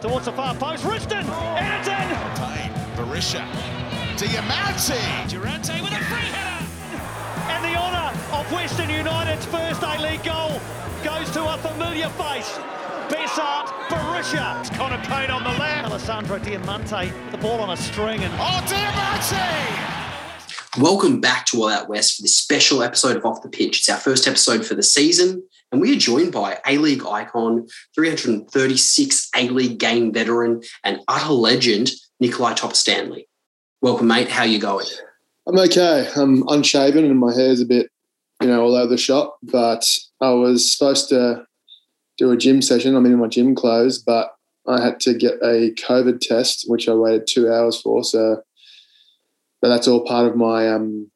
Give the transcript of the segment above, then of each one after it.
towards the far post. Riston, and it's in. Pain, Berisha, Diamanti. Durante with a free header. And the honour of Western United's first A-League goal goes to a familiar face. Besart Berisha. It's Connor Pain on the left. Alessandro Diamanti the ball on a string and Oh, Diamanti! Welcome back to All Out West for this special episode of Off the Pitch. It's our first episode for the season, and we are joined by A League icon, 336 A League game veteran, and utter legend, Nikolai Topor-Stanley. Welcome, mate. How you going? I'm okay. I'm unshaven and my hair's a bit, you know, all over the shop. But I was supposed to do a gym session. I'm in my gym clothes, but I had to get a COVID test, which I waited two hours for. So, but that's all part of my, um,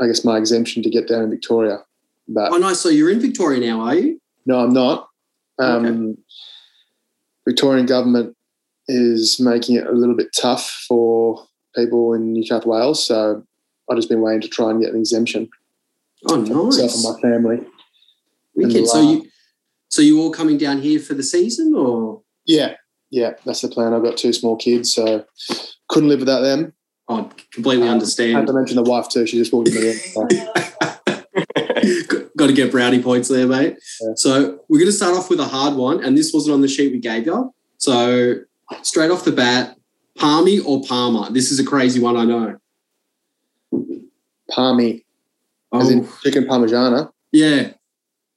I guess, my exemption to get down in Victoria. But Oh, nice. So you're in Victoria now, are you? no, I'm not. Um, Victorian government is making it a little bit tough for people in New South Wales. So I've just been waiting to try and get an exemption. Oh, for myself and my family. Wicked. So you, so you all coming down here for the season, or Yeah, yeah, that's the plan. I've got two small kids, so couldn't live without them. oh, completely Um, I had to mention the wife too. She just walked in. to get brownie points there, mate. Yeah. So we're going to start off with a hard one, and this wasn't on the sheet we gave you. So straight off the bat, Palmy or Palmer? This is a crazy one, I know. Palmy, Oh, as in oh. chicken parmigiana. yeah.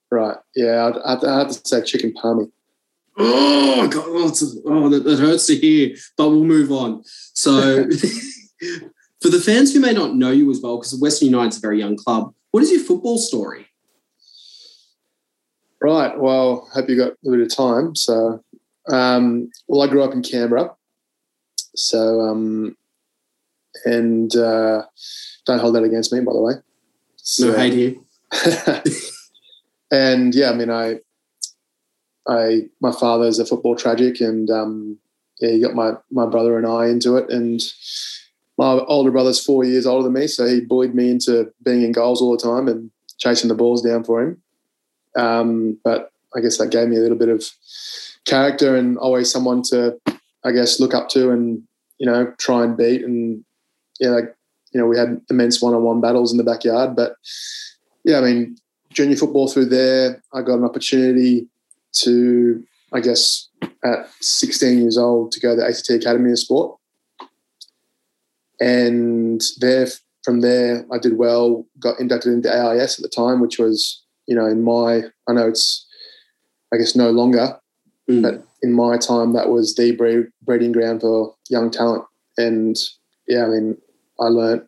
Right. Yeah, I'd, I'd, I'd have to say chicken palmy. Oh, God, oh, oh, that, that hurts to hear, but we'll move on. So, for the fans who may not know you as well, because Western United's a very young club, what is your football story? Right. Well, hope you got a bit of time. So, um, well, I grew up in Canberra. So, um, and uh, don't hold that against me, by the way. No hate here. and yeah, I mean, I, I, my father's a football tragic, and um, yeah, he got my my brother and I into it, and my older brother's four years older than me, so he bullied me into being in goals all the time and chasing the balls down for him. Um, but I guess that gave me a little bit of character and always someone to, I guess, look up to and you know try and beat. And yeah, like you know, we had immense one-on-one battles in the backyard, but yeah, I mean, junior football through there, I got an opportunity to, I guess, at 16 years old, to go to the ACT Academy of Sport. And there, from there, I did well, got inducted into AIS at the time, which was, you know, in my, I know it's, I guess, no longer, Mm. but in my time, that was the breed, breeding ground for young talent. And yeah, I mean, I learnt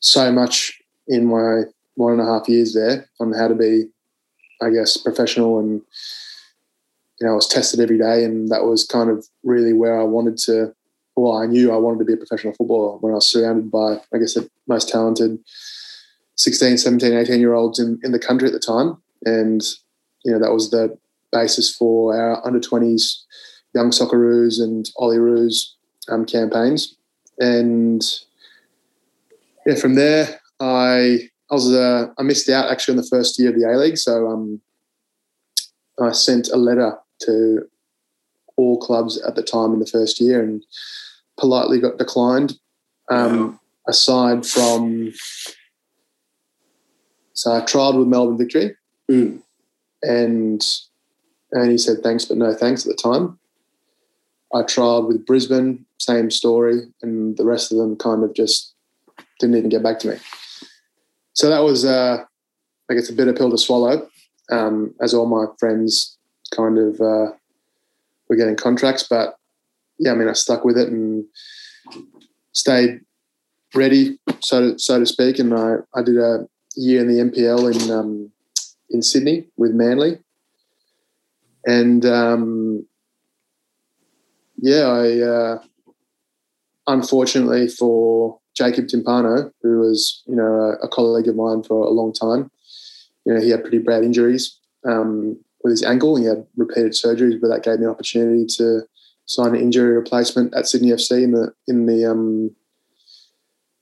so much in my one and a half years there on how to be, I guess, professional and you know, I was tested every day and that was kind of really where I wanted to well, I knew I wanted to be a professional footballer when I was surrounded by, I guess, the most talented 16, 17, 18 year olds in, in the country at the time. And, you know, that was the basis for our under 20s young Socceroos and Olyroos um, campaigns. And yeah, from there, I I was uh, I missed out actually on the first year of the A League, so um, I sent a letter to all clubs at the time in the first year and politely got declined. Um, Aside from, so I tried with Melbourne Victory, Mm. and and he said thanks but no thanks at the time. I tried with Brisbane, same story, and the rest of them kind of just didn't even get back to me. So that was, uh, I guess, a bitter pill to swallow, um, as all my friends kind of uh, were getting contracts. But yeah, I mean, I stuck with it and stayed ready, so to, so to speak. And I, I did a year in the MPL in um, in Sydney with Manly, and um, yeah, I uh, unfortunately for Jacob Timpano, who was you know a, a colleague of mine for a long time, you know he had pretty bad injuries um, with his ankle. and He had repeated surgeries, but that gave me an opportunity to sign an injury replacement at Sydney FC in the in the um,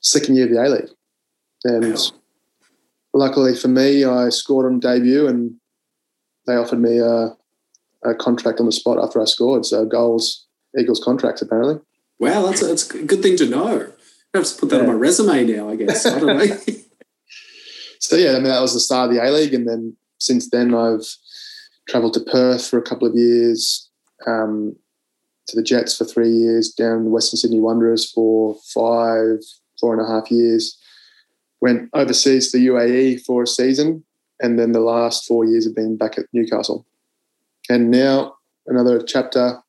second year of the A League, and Wow. Luckily for me, I scored on debut, and they offered me a, a contract on the spot after I scored. So goals equals contracts apparently. Wow, that's a, that's a good thing to know. I have to put that yeah. on my resume now. I guess I don't know. so yeah, I mean that was the start of the A League, and then since then I've travelled to Perth for a couple of years, um, to the Jets for three years, down the Western Sydney Wanderers for five, four and a half years. Went overseas to the UAE for a season, and then the last four years have been back at Newcastle. And now another chapter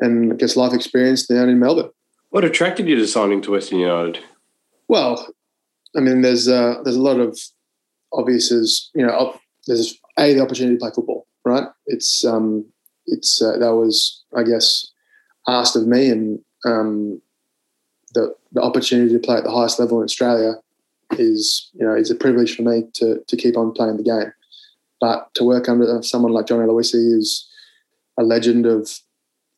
and I guess life experience down in Melbourne. What attracted you to signing to Western United? Well, I mean, there's uh, there's a lot of obvious as you know. There's a the opportunity to play football, right? It's um, it's uh, that was I guess asked of me, and um, the the opportunity to play at the highest level in Australia is you know is a privilege for me to to keep on playing the game. But to work under someone like John Aloisi is a legend of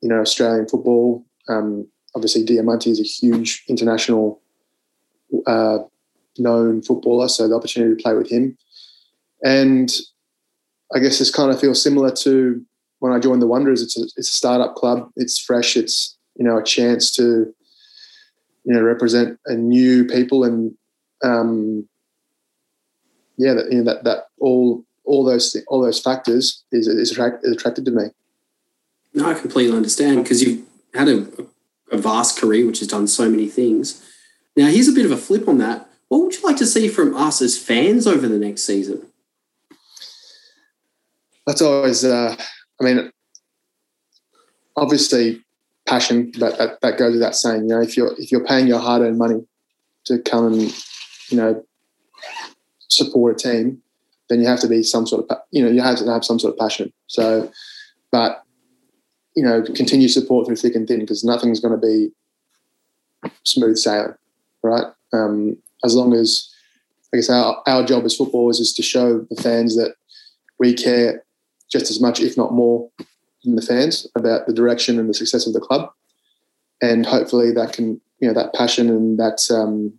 you know Australian football. Um, obviously, Diamanti is a huge international uh, known footballer, so the opportunity to play with him, and I guess this kind of feels similar to when I joined the Wanderers. It's a, it's a startup club. It's fresh. It's you know a chance to you know represent a new people and um, yeah, that, you know, that that all all those all those factors is is, attract, is attracted to me. No, I completely understand because you've had a, a vast career which has done so many things. Now, here's a bit of a flip on that. What would you like to see from us as fans over the next season? That's always, uh, I mean, obviously passion, but that, that goes without saying. You know, if you're if you're paying your hard earned money to come and you know support a team, then you have to be some sort of you know you have to have some sort of passion. So, but you know, continue support through thick and thin because nothing's going to be smooth sailing, right? Um, as long as, I guess, our, our job as footballers is to show the fans that we care just as much, if not more, than the fans about the direction and the success of the club. And hopefully that can, you know, that passion and that, um,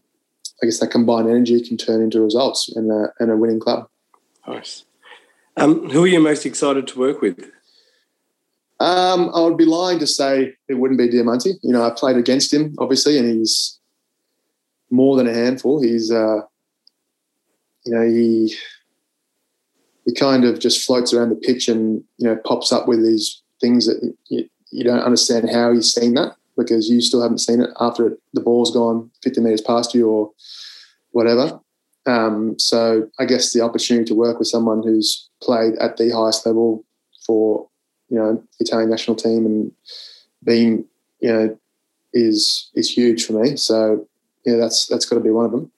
I guess, that combined energy can turn into results and a, and a winning club. Nice. Um, who are you most excited to work with? Um, I would be lying to say it wouldn't be Diamanti. You know, I played against him, obviously, and he's more than a handful. He's, uh, you know, he he kind of just floats around the pitch and you know pops up with these things that you, you don't understand how he's seen that because you still haven't seen it after the ball's gone 50 meters past you or whatever. Um, so I guess the opportunity to work with someone who's played at the highest level for you know Italian national team and being you know is is huge for me. So yeah, that's that's got to be one of them.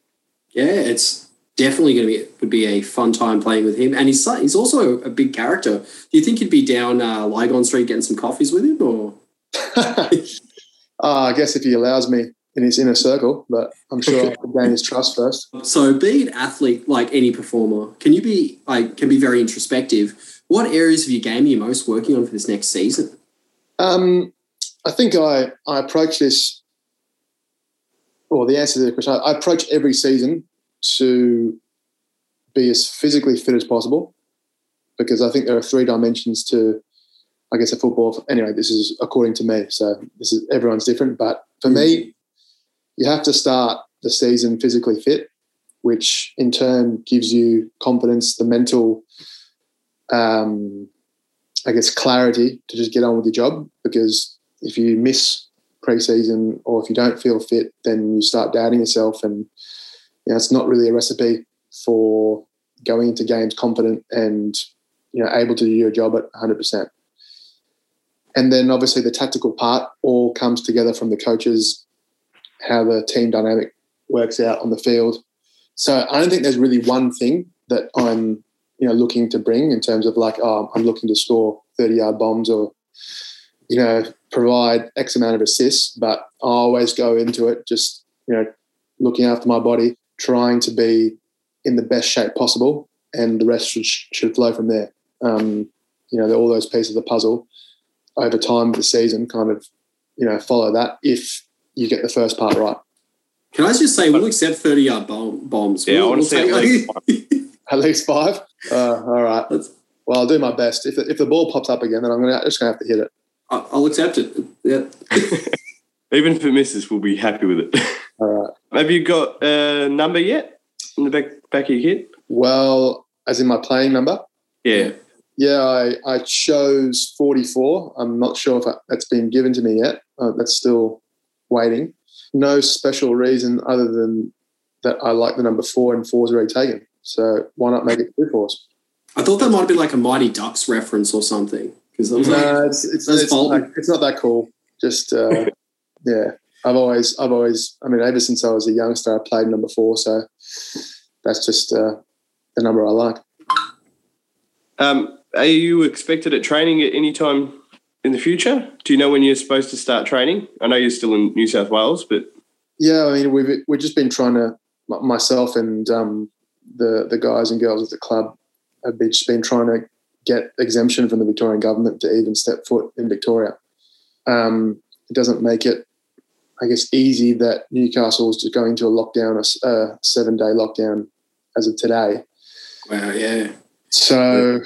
Yeah, it's definitely going to be would be a fun time playing with him, and he's he's also a big character. Do you think you'd be down uh, Lygon Street getting some coffees with him, or? uh, I guess if he allows me in his inner circle, but I'm sure I gain his trust first. So, being an athlete like any performer, can you be like can be very introspective what areas of your game are you most working on for this next season? Um, I think I, I approach this, Well, the answer to the question, I approach every season to be as physically fit as possible because I think there are three dimensions to, I guess, a football. Anyway, this is according to me, so this is everyone's different. But for mm. me, you have to start the season physically fit, which in turn gives you confidence, the mental um, I guess, clarity to just get on with your job. Because if you miss preseason or if you don't feel fit, then you start doubting yourself, and you know, it's not really a recipe for going into games confident and you know able to do your job at 100 percent. And then obviously the tactical part all comes together from the coaches, how the team dynamic works out on the field. So I don't think there's really one thing that I'm you know looking to bring in terms of like oh I'm looking to score 30 yard bombs or you know provide X amount of assists, but I always go into it just you know looking after my body, trying to be in the best shape possible, and the rest should, should flow from there. Um, you know, all those pieces of the puzzle over time of the season kind of you know follow that if you get the first part right. Can I just say we'll accept 30 yard bomb, bombs? Yeah, we'll, I want to we'll say at least, at least five. Uh, all right. Let's Well, I'll do my best. If the, if the ball pops up again, then I'm gonna just gonna have to hit it. I- I'll accept it. Yeah. Even if it misses, we'll be happy with it. All right. Have you got a number yet in the back back of your head? Well, as in my playing number, Yeah. Yeah, I, I chose 44. I'm not sure if that's been given to me yet. Uh, that's still waiting. No special reason other than that I like the number four and four's already taken. So why not make it two fours? I thought that might have been like a Mighty Ducks reference or something. Because I like, No, it's it's, That's it's, not, that, it's not that cool. Just uh, yeah, I've always I've always I mean ever since I was a youngster I played number four, so that's just uh, the number I like. Um, are you expected at training at any time in the future? Do you know when you're supposed to start training? I know you're still in New South Wales, but Yeah, I mean we've we've just been trying to myself and um, the the guys and girls at the club have been, just been trying to get exemption from the Victorian government to even step foot in Victoria. Um, it doesn't make it, I guess, easy that Newcastle is just going to a lockdown, a seven day lockdown as of today. wow, yeah. So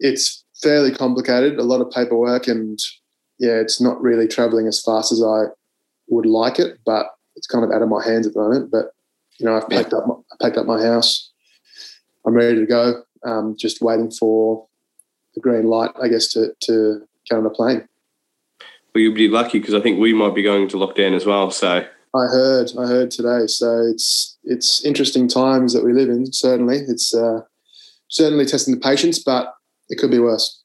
it's fairly complicated, a lot of paperwork, and yeah, it's not really traveling as fast as I would like it, but it's kind of out of my hands at the moment. But you know, I've packed up, my, I packed up my house. I'm ready to go. Um, just waiting for the green light, I guess, to to get on a plane. well, you'll be lucky because I think we might be going to lockdown as well. So I heard, I heard today. So it's it's interesting times that we live in. Certainly, it's uh, certainly testing the patience, but it could be worse.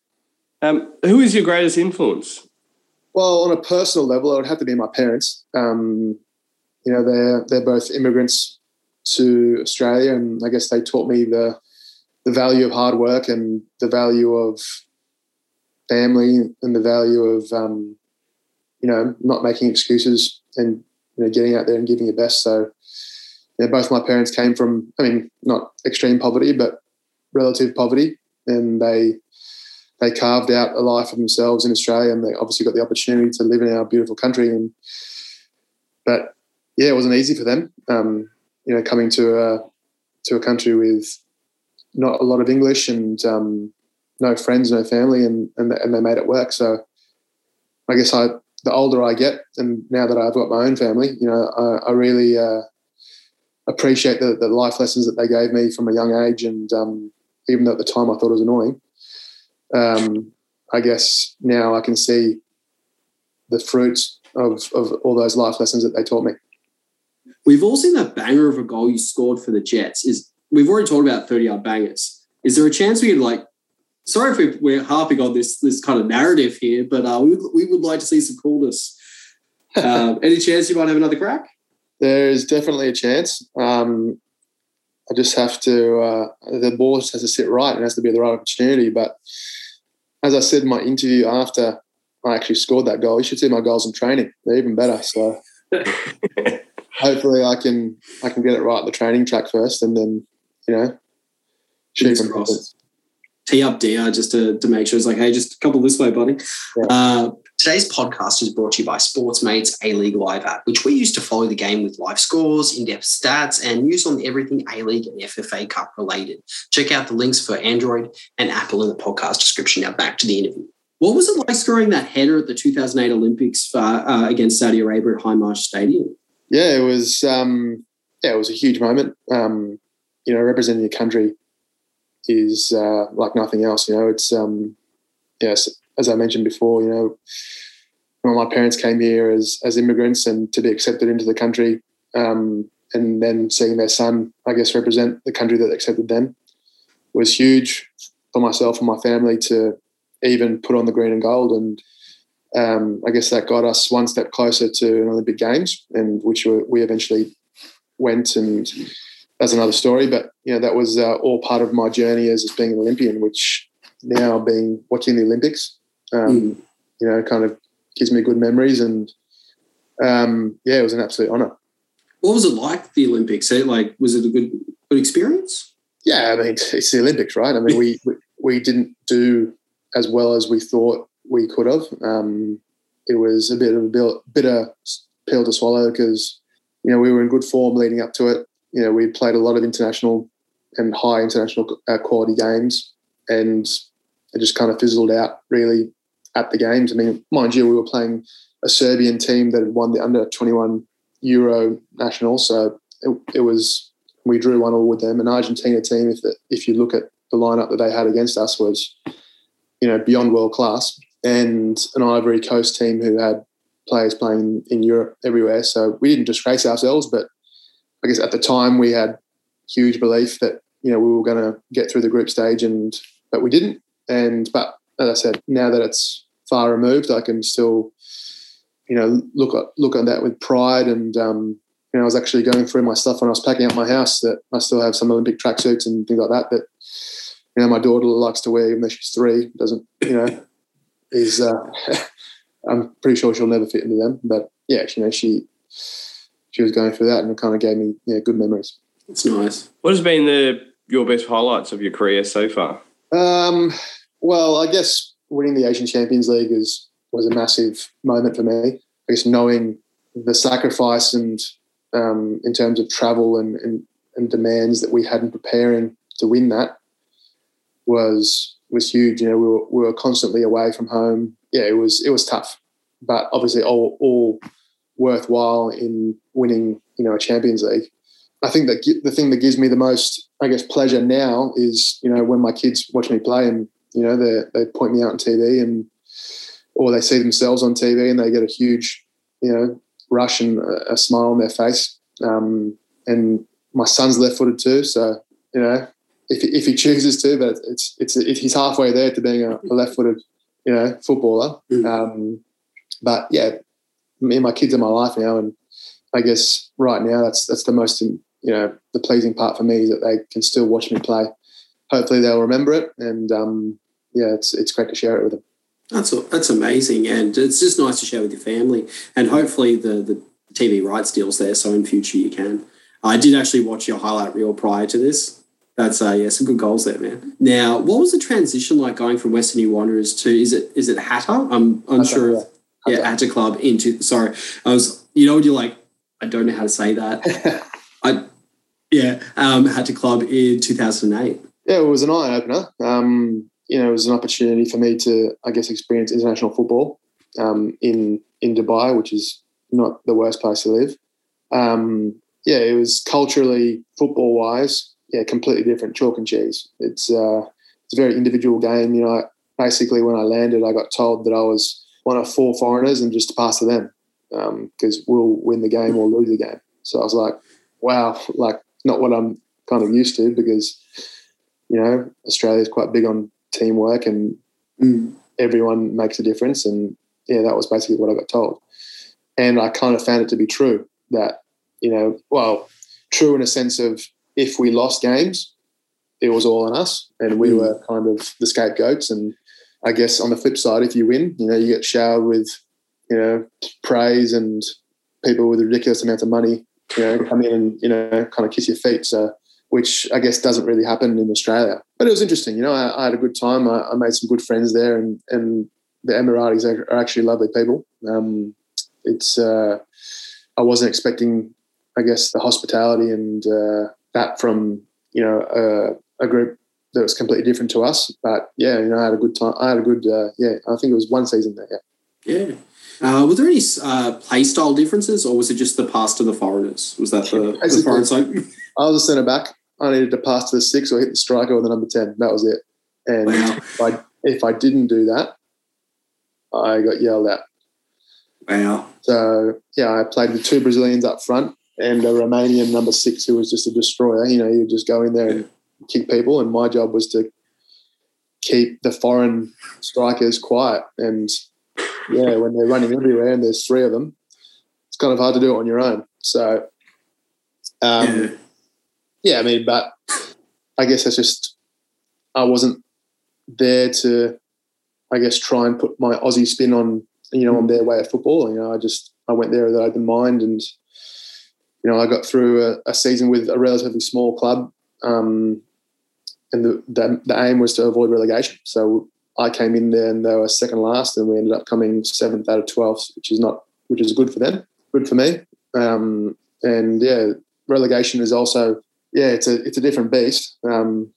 Um, who is your greatest influence? Well, on a personal level, it would have to be my parents. Um, you know, they're they're both immigrants to Australia, and I guess they taught me the the value of hard work and the value of family and the value of um, you know not making excuses and you know getting out there and giving your best. So, yeah, both my parents came from, I mean, not extreme poverty, but relative poverty, and they they carved out a life for themselves in Australia, and they obviously got the opportunity to live in our beautiful country. And but yeah, it wasn't easy for them. Um, you know, coming to a to a country with not a lot of English and um, no friends, no family, and and and they made it work. So I guess I the older I get, and now that I've got my own family, you know, I, I really uh, appreciate the, the life lessons that they gave me from a young age. And um, even though at the time I thought it was annoying, um, I guess now I can see the fruits of, of all those life lessons that they taught me. We've all seen that banger of a goal you scored for the Jets. Is we've already talked about thirty yard bangers. Is there a chance we could like? Sorry if we- we're harping on this this kind of narrative here, but uh, we would we would like to see some coolness. Um, any chance you might have another crack? There's definitely a chance. Um, I just have to, uh, the ball just has to sit right and has to be the right opportunity. But as I said in my interview after I actually scored that goal, you should see my goals in training. They're even better. So hopefully I can I can get it right the training track first and then, you know, shoot crossed. tee up DR just to, to make sure it's like, hey, just a couple this way, buddy. Yeah. Uh, today's podcast is brought to you by Sportsmates A League Live app, which we use to follow the game with live scores, in depth stats, and news on everything A League and FFA Cup related. Check out the links for Android and Apple in the podcast description. Now back to the interview. What was it like scoring that header at the 2008 Olympics for, uh, against Saudi Arabia at High Marsh Stadium? yeah, it was um, yeah, it was a huge moment. Um, you know, representing your country is uh, like nothing else. You know, it's um, yes, as I mentioned before. You know, when my parents came here as as immigrants and to be accepted into the country, um, and then seeing their son, I guess, represent the country that accepted them was huge for myself and my family to even put on the green and gold and um, I guess that got us one step closer to an Olympic Games, and which we, we eventually went, and that's another story. But you know, that was uh, all part of my journey as, as being an Olympian, which now being watching the Olympics, um, you know, kind of gives me good memories, and um, yeah, it was an absolute honour. What was it like the Olympics? Eh, Like, was it a good good experience? Yeah, I mean, it's the Olympics, right? I mean, we we, didn't do as well as we thought we could have. Um, it was a bit of a bill- bitter pill to swallow because you know we were in good form leading up to it. You know, we played a lot of international and high international uh, quality games, and it just kind of fizzled out really at the games. I mean, mind you, we were playing a Serbian team that had won the under 21 Euro national, so it, it was we drew one all with them. An Argentina team, if the, if you look at the lineup that they had against us, was you know beyond world class, and an Ivory Coast team who had players playing in Europe everywhere. So we didn't disgrace ourselves, but I guess at the time we had huge belief that you know we were going to get through the group stage, and but we didn't. And but as I said, now that it's far removed, I can still you know look at look on that with pride. And um, you know, I was actually going through my stuff when I was packing up my house that I still have some Olympic tracksuits and things like that that you know my daughter likes to wear even though she's three. Doesn't you know is uh, I'm pretty sure she'll never fit into them. But yeah, you know she she was going through that, and it kind of gave me yeah good memories. It's nice. What has been the your best highlights of your career so far? Um, well, I guess winning the Asian Champions League is was a massive moment for me. I guess knowing the sacrifice and um, in terms of travel and, and, and demands that we had in preparing to win that was was huge. You know, we were, we were constantly away from home. Yeah, it was it was tough, but obviously all all worthwhile in winning. You know, a Champions League. I think that the thing that gives me the most, I guess, pleasure now is you know when my kids watch me play and you know they they point me out on TV and or they see themselves on TV and they get a huge you know rush and a, a smile on their face. Um, and my son's left-footed too, so you know if if he chooses to, but it's it's, it's he's halfway there to being a, a left-footed you know footballer. Mm. Um, but yeah, me and my kids are my life now, and I guess right now that's that's the most you know the pleasing part for me is that they can still watch me play. Hopefully they'll remember it, and um, yeah, it's it's great to share it with them. That's that's amazing, and it's just nice to share with your family, and hopefully the the TV rights deals there, so in future you can. I did actually watch your highlight reel prior to this. That's uh, yeah, some good goals there, man. Now, what was the transition like going from Western New Wanderers to is it is it Hatta? I'm unsure. Hatta, of, yeah, Hatta Club into. Sorry, I was. You know, what you're like, I don't know how to say that. I yeah, um, Hatta Club in 2008. Yeah, it was an eye opener. Um, you know, it was an opportunity for me to, I guess, experience international football um, in in Dubai, which is not the worst place to live. Um, yeah, it was culturally, football wise, yeah, completely different, chalk and cheese. It's uh, it's a very individual game. You know, basically when I landed, I got told that I was one of four foreigners and just to pass to them because um, we'll win the game or lose the game. So I was like, wow, like not what I'm kind of used to because you know Australia is quite big on teamwork and Mm. everyone makes a difference. And yeah, that was basically what I got told. And I kind of found it to be true that, you know, well, true in a sense of if we lost games, it was all on us and we Mm. were kind of the scapegoats. And I guess on the flip side, if you win, you know, you get showered with, you know, praise and people with ridiculous amounts of money, you know, come in and, you know, kind of kiss your feet. So, which I guess doesn't really happen in Australia. But it was interesting, you know. I, I had a good time. I, I, made some good friends there, and and the Emiratis are, are actually lovely people. Um, it's uh, I wasn't expecting, I guess, the hospitality and uh, that from you know a, a, group that was completely different to us. But yeah, you know, I had a good time. I had a good uh, yeah. I think it was one season there. Yeah. Yeah. Uh, was there any uh, play style differences, or was it just the pass to the foreigners? Was that the, the foreign side? I was a centre back. I needed to pass to the six or hit the striker or the number ten. That was it. And Wow. if I if I didn't do that, I got yelled at. Wow. So yeah, I played with two Brazilians up front and a Romanian number six who was just a destroyer. You know, you would just go in there and kick people, and my job was to keep the foreign strikers quiet. And yeah, when they're running everywhere and there's three of them, it's kind of hard to do it on your own. So um, yeah. Yeah, I mean, but I guess that's just I wasn't there to, I guess, try and put my Aussie spin on, you know, on their way of football. You know, I just I went there with an open mind, and you know, I got through a, a season with a relatively small club, um, and the, the the aim was to avoid relegation. So I came in there, and they were second last, and we ended up coming seventh out of twelfth, which is not which is good for them, good for me. Um, and yeah, relegation is also yeah, it's a it's a different beast. Um,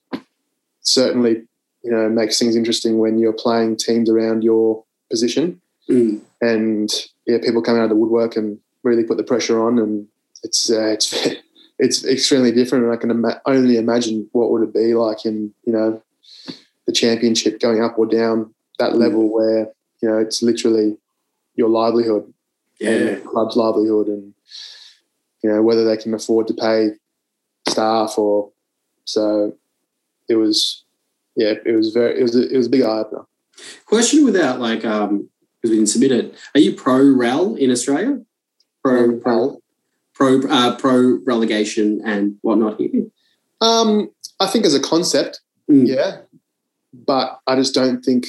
certainly, you know makes things interesting when you're playing teams around your position, Mm. and yeah, people come out of the woodwork and really put the pressure on, and it's uh, it's it's extremely different. And I can ima- only imagine what would it be like in you know the championship going up or down that level where you know it's literally your livelihood and Yeah. the club's livelihood, and you know whether they can afford to pay staff or so. It was yeah, it was very it was a, it was a big eye opener. Question without like um because we didn't submit it. Are you pro rel in Australia? Pro pro pro uh, pro relegation and whatnot here. Um, I think as a concept, Mm. yeah, but I just don't think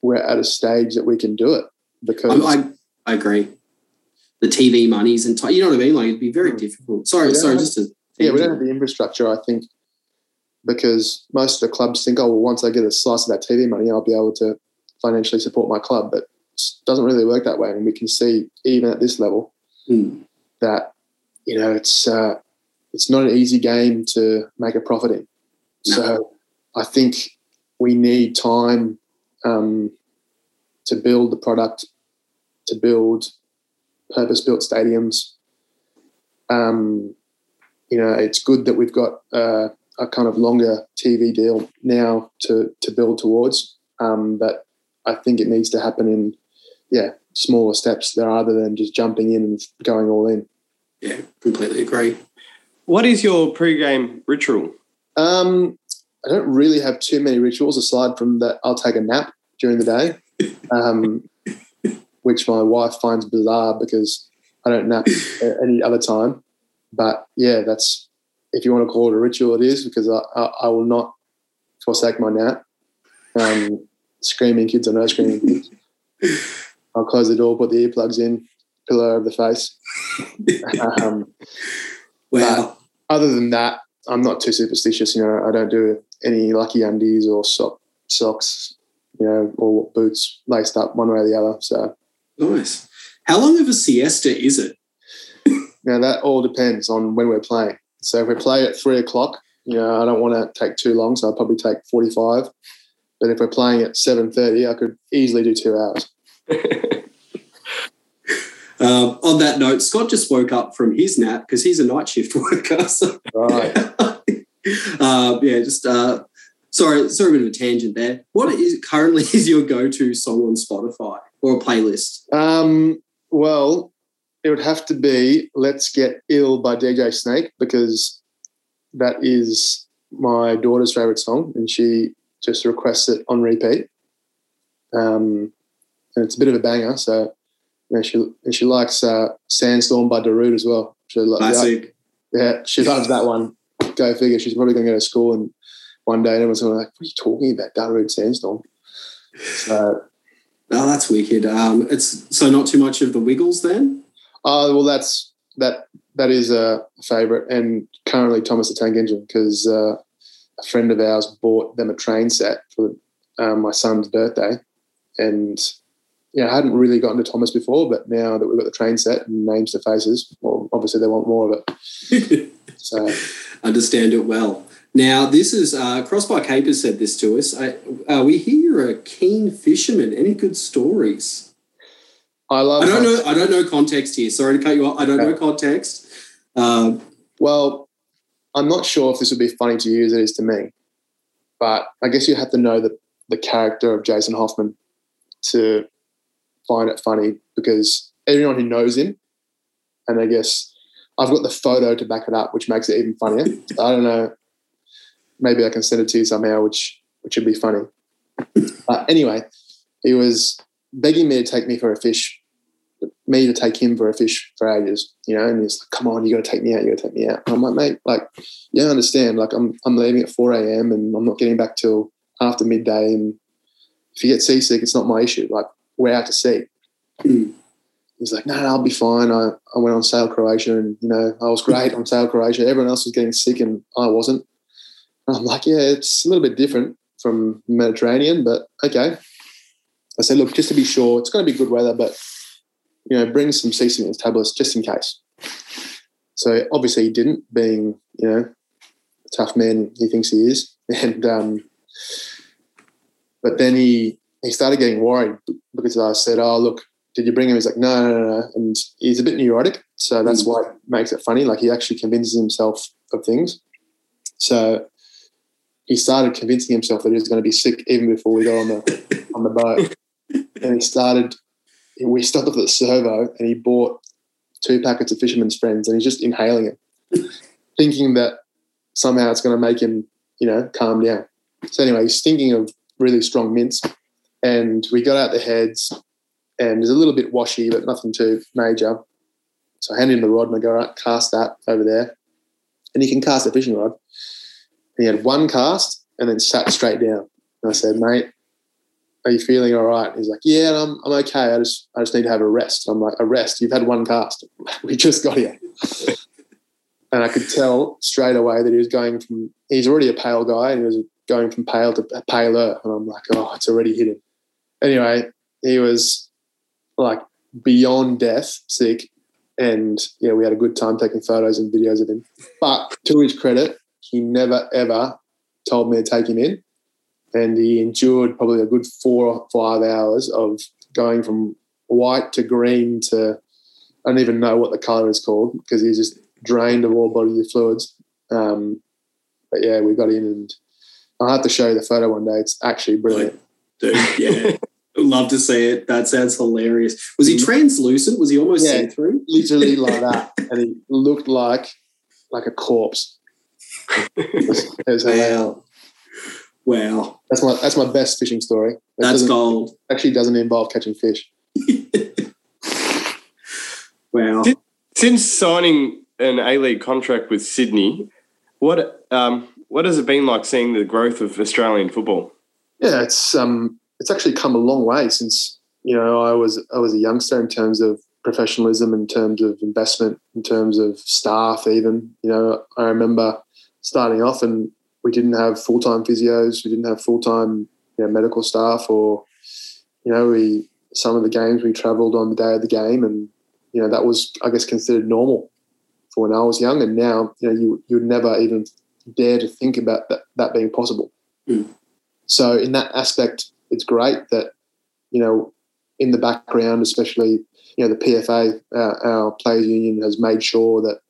we're at a stage that we can do it because I, I I agree. The TV monies and ti- you know what I mean. Like it'd be very Mm. difficult. Sorry, Yeah. sorry, just to yeah, we don't have the infrastructure. I think because most of the clubs think, oh, well, once I get a slice of that TV money, I'll be able to financially support my club, but it doesn't really work that way. And we can see even at this level Mm. that you know it's uh, it's not an easy game to make a profit in. So I think we need time um, to build the product, to build purpose-built stadiums. Um, you know, it's good that we've got uh, a kind of longer TV deal now to to build towards, um, but I think it needs to happen in yeah smaller steps there, rather than just jumping in and going all in. Yeah, completely agree. What is your pre-game ritual? Um, I don't really have too many rituals aside from that I'll take a nap during the day, um, which my wife finds bizarre because I don't nap at any other time. But yeah, that's if you want to call it a ritual, it is because I, I, I will not forsake my nap. Um, screaming kids or no screaming kids. I'll close the door, put the earplugs in, pillow over the face. um, Wow. other than that, I'm not too superstitious. You know, I don't do any lucky undies or sock, socks, you know, or boots laced up one way or the other. So, Nice. How long of a siesta is it? Now that all depends on when we're playing. So if we play at three o'clock, you know, I don't want to take too long, so I'll probably take 45. But if we're playing at 7.30, I could easily do two hours. Um, on that note, Scott just woke up from his nap because he's a night shift worker. So, Right. uh, yeah, just uh, sorry, sorry, a bit of a tangent there. What is currently is your go-to song on Spotify or a playlist? Um, well, it would have to be Let's Get Ill by DJ Snake because that is my daughter's favorite song and she just requests it on repeat. Um, and it's a bit of a banger. So, you know, she, and she likes uh, Sandstorm by Darude as well. She, lo- Classic. yeah, she loves that one. Go figure. She's probably going to go to school and one day and everyone's going to be like, what are you talking about? Darude Sandstorm. So, Oh, that's wicked. Um, it's so not too much of the Wiggles then. Oh well, that's that that is a favourite, and currently Thomas the Tank Engine because uh, a friend of ours bought them a train set for um, my son's birthday, and yeah, I hadn't really gotten to Thomas before, but now that we've got the train set and names to faces, well, obviously they want more of it. So Understand it well. Now, this is uh, Crossbar Capers said this to us. I, uh, we hear you're a keen fisherman. Any good stories? I love. I don't know. I don't know context here. Sorry to cut you off. I don't know context. Um, Well, I'm not sure if this would be funny to you as it is to me, but I guess you have to know the, the character of Jason Hoffman to find it funny because everyone who knows him, and I guess I've got the photo to back it up, which makes it even funnier. I don't know. Maybe I can send it to you somehow, which which would be funny. But anyway, he was begging me to take me for a fish me to take him for a fish for ages, you know, and he's like, come on, you got to take me out, you got to take me out. And I'm like, mate, like, yeah, I understand. Like, I'm, I'm leaving at 4 a.m. and I'm not getting back till after midday. And if you get seasick, it's not my issue. Like, we're out to sea. Mm. He's like, no, no, I'll be fine. I, I went on Sail Croatia and, you know, I was great on Sail Croatia. Everyone else was getting sick and I wasn't. And I'm like, yeah, it's a little bit different from Mediterranean, but okay. I said, look, just to be sure, it's going to be good weather, but you know, bring some seasickness tablets just in case. So obviously he didn't, being, you know, a tough man he thinks he is. And um, But then he he started getting worried because I said, "Oh, look, did you bring him?" He's like, "No, no, no,", no. and he's a bit neurotic, so that's why it makes it funny. Like he actually convinces himself of things. So he started convincing himself that he was going to be sick even before we got on the on the boat, and he started. We stopped off at the servo, and he bought two packets of Fisherman's Friends, and he's just inhaling it, thinking that somehow it's going to make him, you know, calm down. So anyway, he's thinking of really strong mints, and we got out the heads, and it's a little bit washy, but nothing too major. So I hand him the rod, and I go, right, cast that over there, and he can cast a fishing rod. He had one cast, and then sat straight down. And I said, mate, are you feeling all right? He's like, yeah, I'm, I'm okay. I just, I just need to have a rest. I'm like, a rest? You've had one cast. we just got here. and I could tell straight away that he was going from, he's already a pale guy and he was going from pale to paler. And I'm like, oh, it's already hit him. Anyway, he was like beyond death sick. And yeah, we had a good time taking photos and videos of him. But to his credit, he never ever told me to take him in and he endured probably a good four or five hours of going from white to green to I don't even know what the color is called because he's just drained of all bodily fluids. Um, but yeah, we got in, and I'll have to show you the photo one day. It's actually brilliant. Dude, yeah. Love to see it. That sounds hilarious. Was he translucent? Was he almost Yeah. see through? Literally like that, and he looked like like a corpse. It was, it was. Wow. Wow. That's my that's my best fishing story. It That's gold. actually doesn't involve catching fish. Wow. Did- Since signing an A League contract with Sydney, what um, what has it been like seeing the growth of Australian football? Yeah, it's um it's actually come a long way since you know I was I was a youngster in terms of professionalism, in terms of investment, in terms of staff. Even you know I remember starting off and we didn't have full time physios, we didn't have full time you know medical staff, or you know we some of the games we travelled on the day of the game, and you know that was I guess considered normal for when I was young, and now you know you you would never even dare to think about that that being possible. So in that aspect, it's great that you know in the background, especially you know the PFA, uh, our players union has made sure that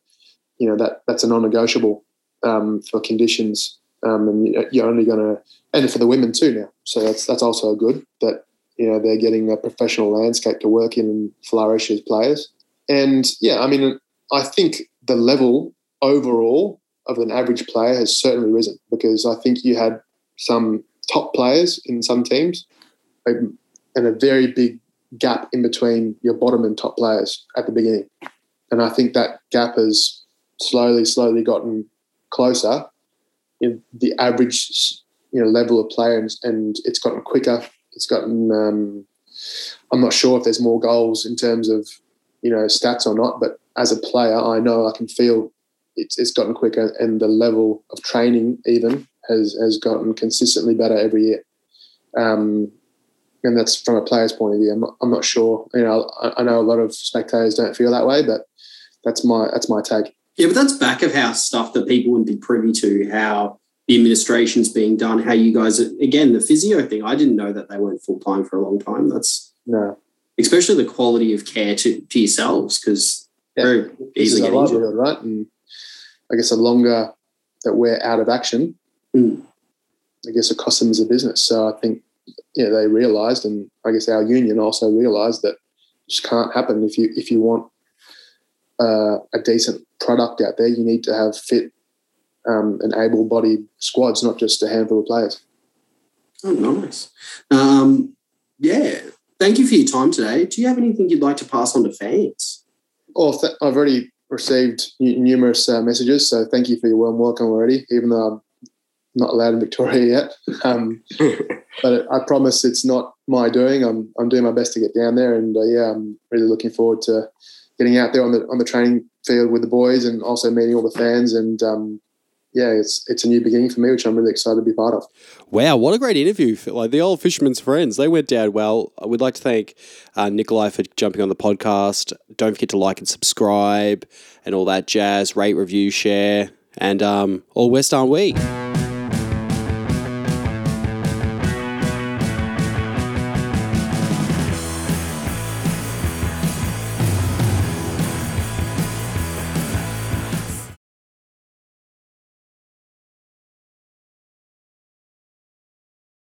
you know that that's a non-negotiable um, for conditions, um, and you- you're only going to and for the women too now. So that's that's also good that you know they're getting a professional landscape to work in and flourish as players. And yeah, I mean, I think the level overall of an average player has certainly risen because I think you had some top players in some teams um, and a very big gap in between your bottom and top players at the beginning. And I think that gap has slowly, slowly gotten closer in the average you know level of players and it's gotten quicker. It's gotten um, I'm not sure if there's more goals in terms of you know stats or not, but as a player, I know I can feel it's, it's gotten quicker and the level of training even has has gotten consistently better every year. Um, and that's from a player's point of view. I'm not, I'm not sure. You know, I, I know a lot of spectators don't feel that way, but that's my that's my take. Yeah, but that's back of house stuff that people wouldn't be privy to, how the administration's being done, how you guys, again, the physio thing, I didn't know that they weren't full time for a long time. That's No, especially the quality of care to, to yourselves because Yeah. very easily get injured. livelihood, right? And I guess the longer that we're out of action, Mm. I guess it costs them as a business. So I think yeah, they realised, and I guess our union also realised that it just can't happen if you if you want uh, a decent product out there. You need to have fit um, and able-bodied squads, not just a handful of players. Oh, nice. Um, yeah. Thank you for your time today. Do you have anything you'd like to pass on to fans? Well, th- I've already received n- numerous uh, messages, so thank you for your warm welcome already. Even though I'm not allowed in Victoria yet, um, but I promise it's not my doing. I'm I'm doing my best to get down there, and uh, yeah, I'm really looking forward to getting out there on the on the training field with the boys, and also meeting all the fans. And um, yeah, it's it's a new beginning for me, which I'm really excited to be part of. Wow, what a great interview. Like the old Fisherman's Friends, they went down well. Would like to thank uh, Nikolai for jumping on the podcast. Don't forget to like and subscribe and all that jazz. Rate, review, share, and um, all West aren't we?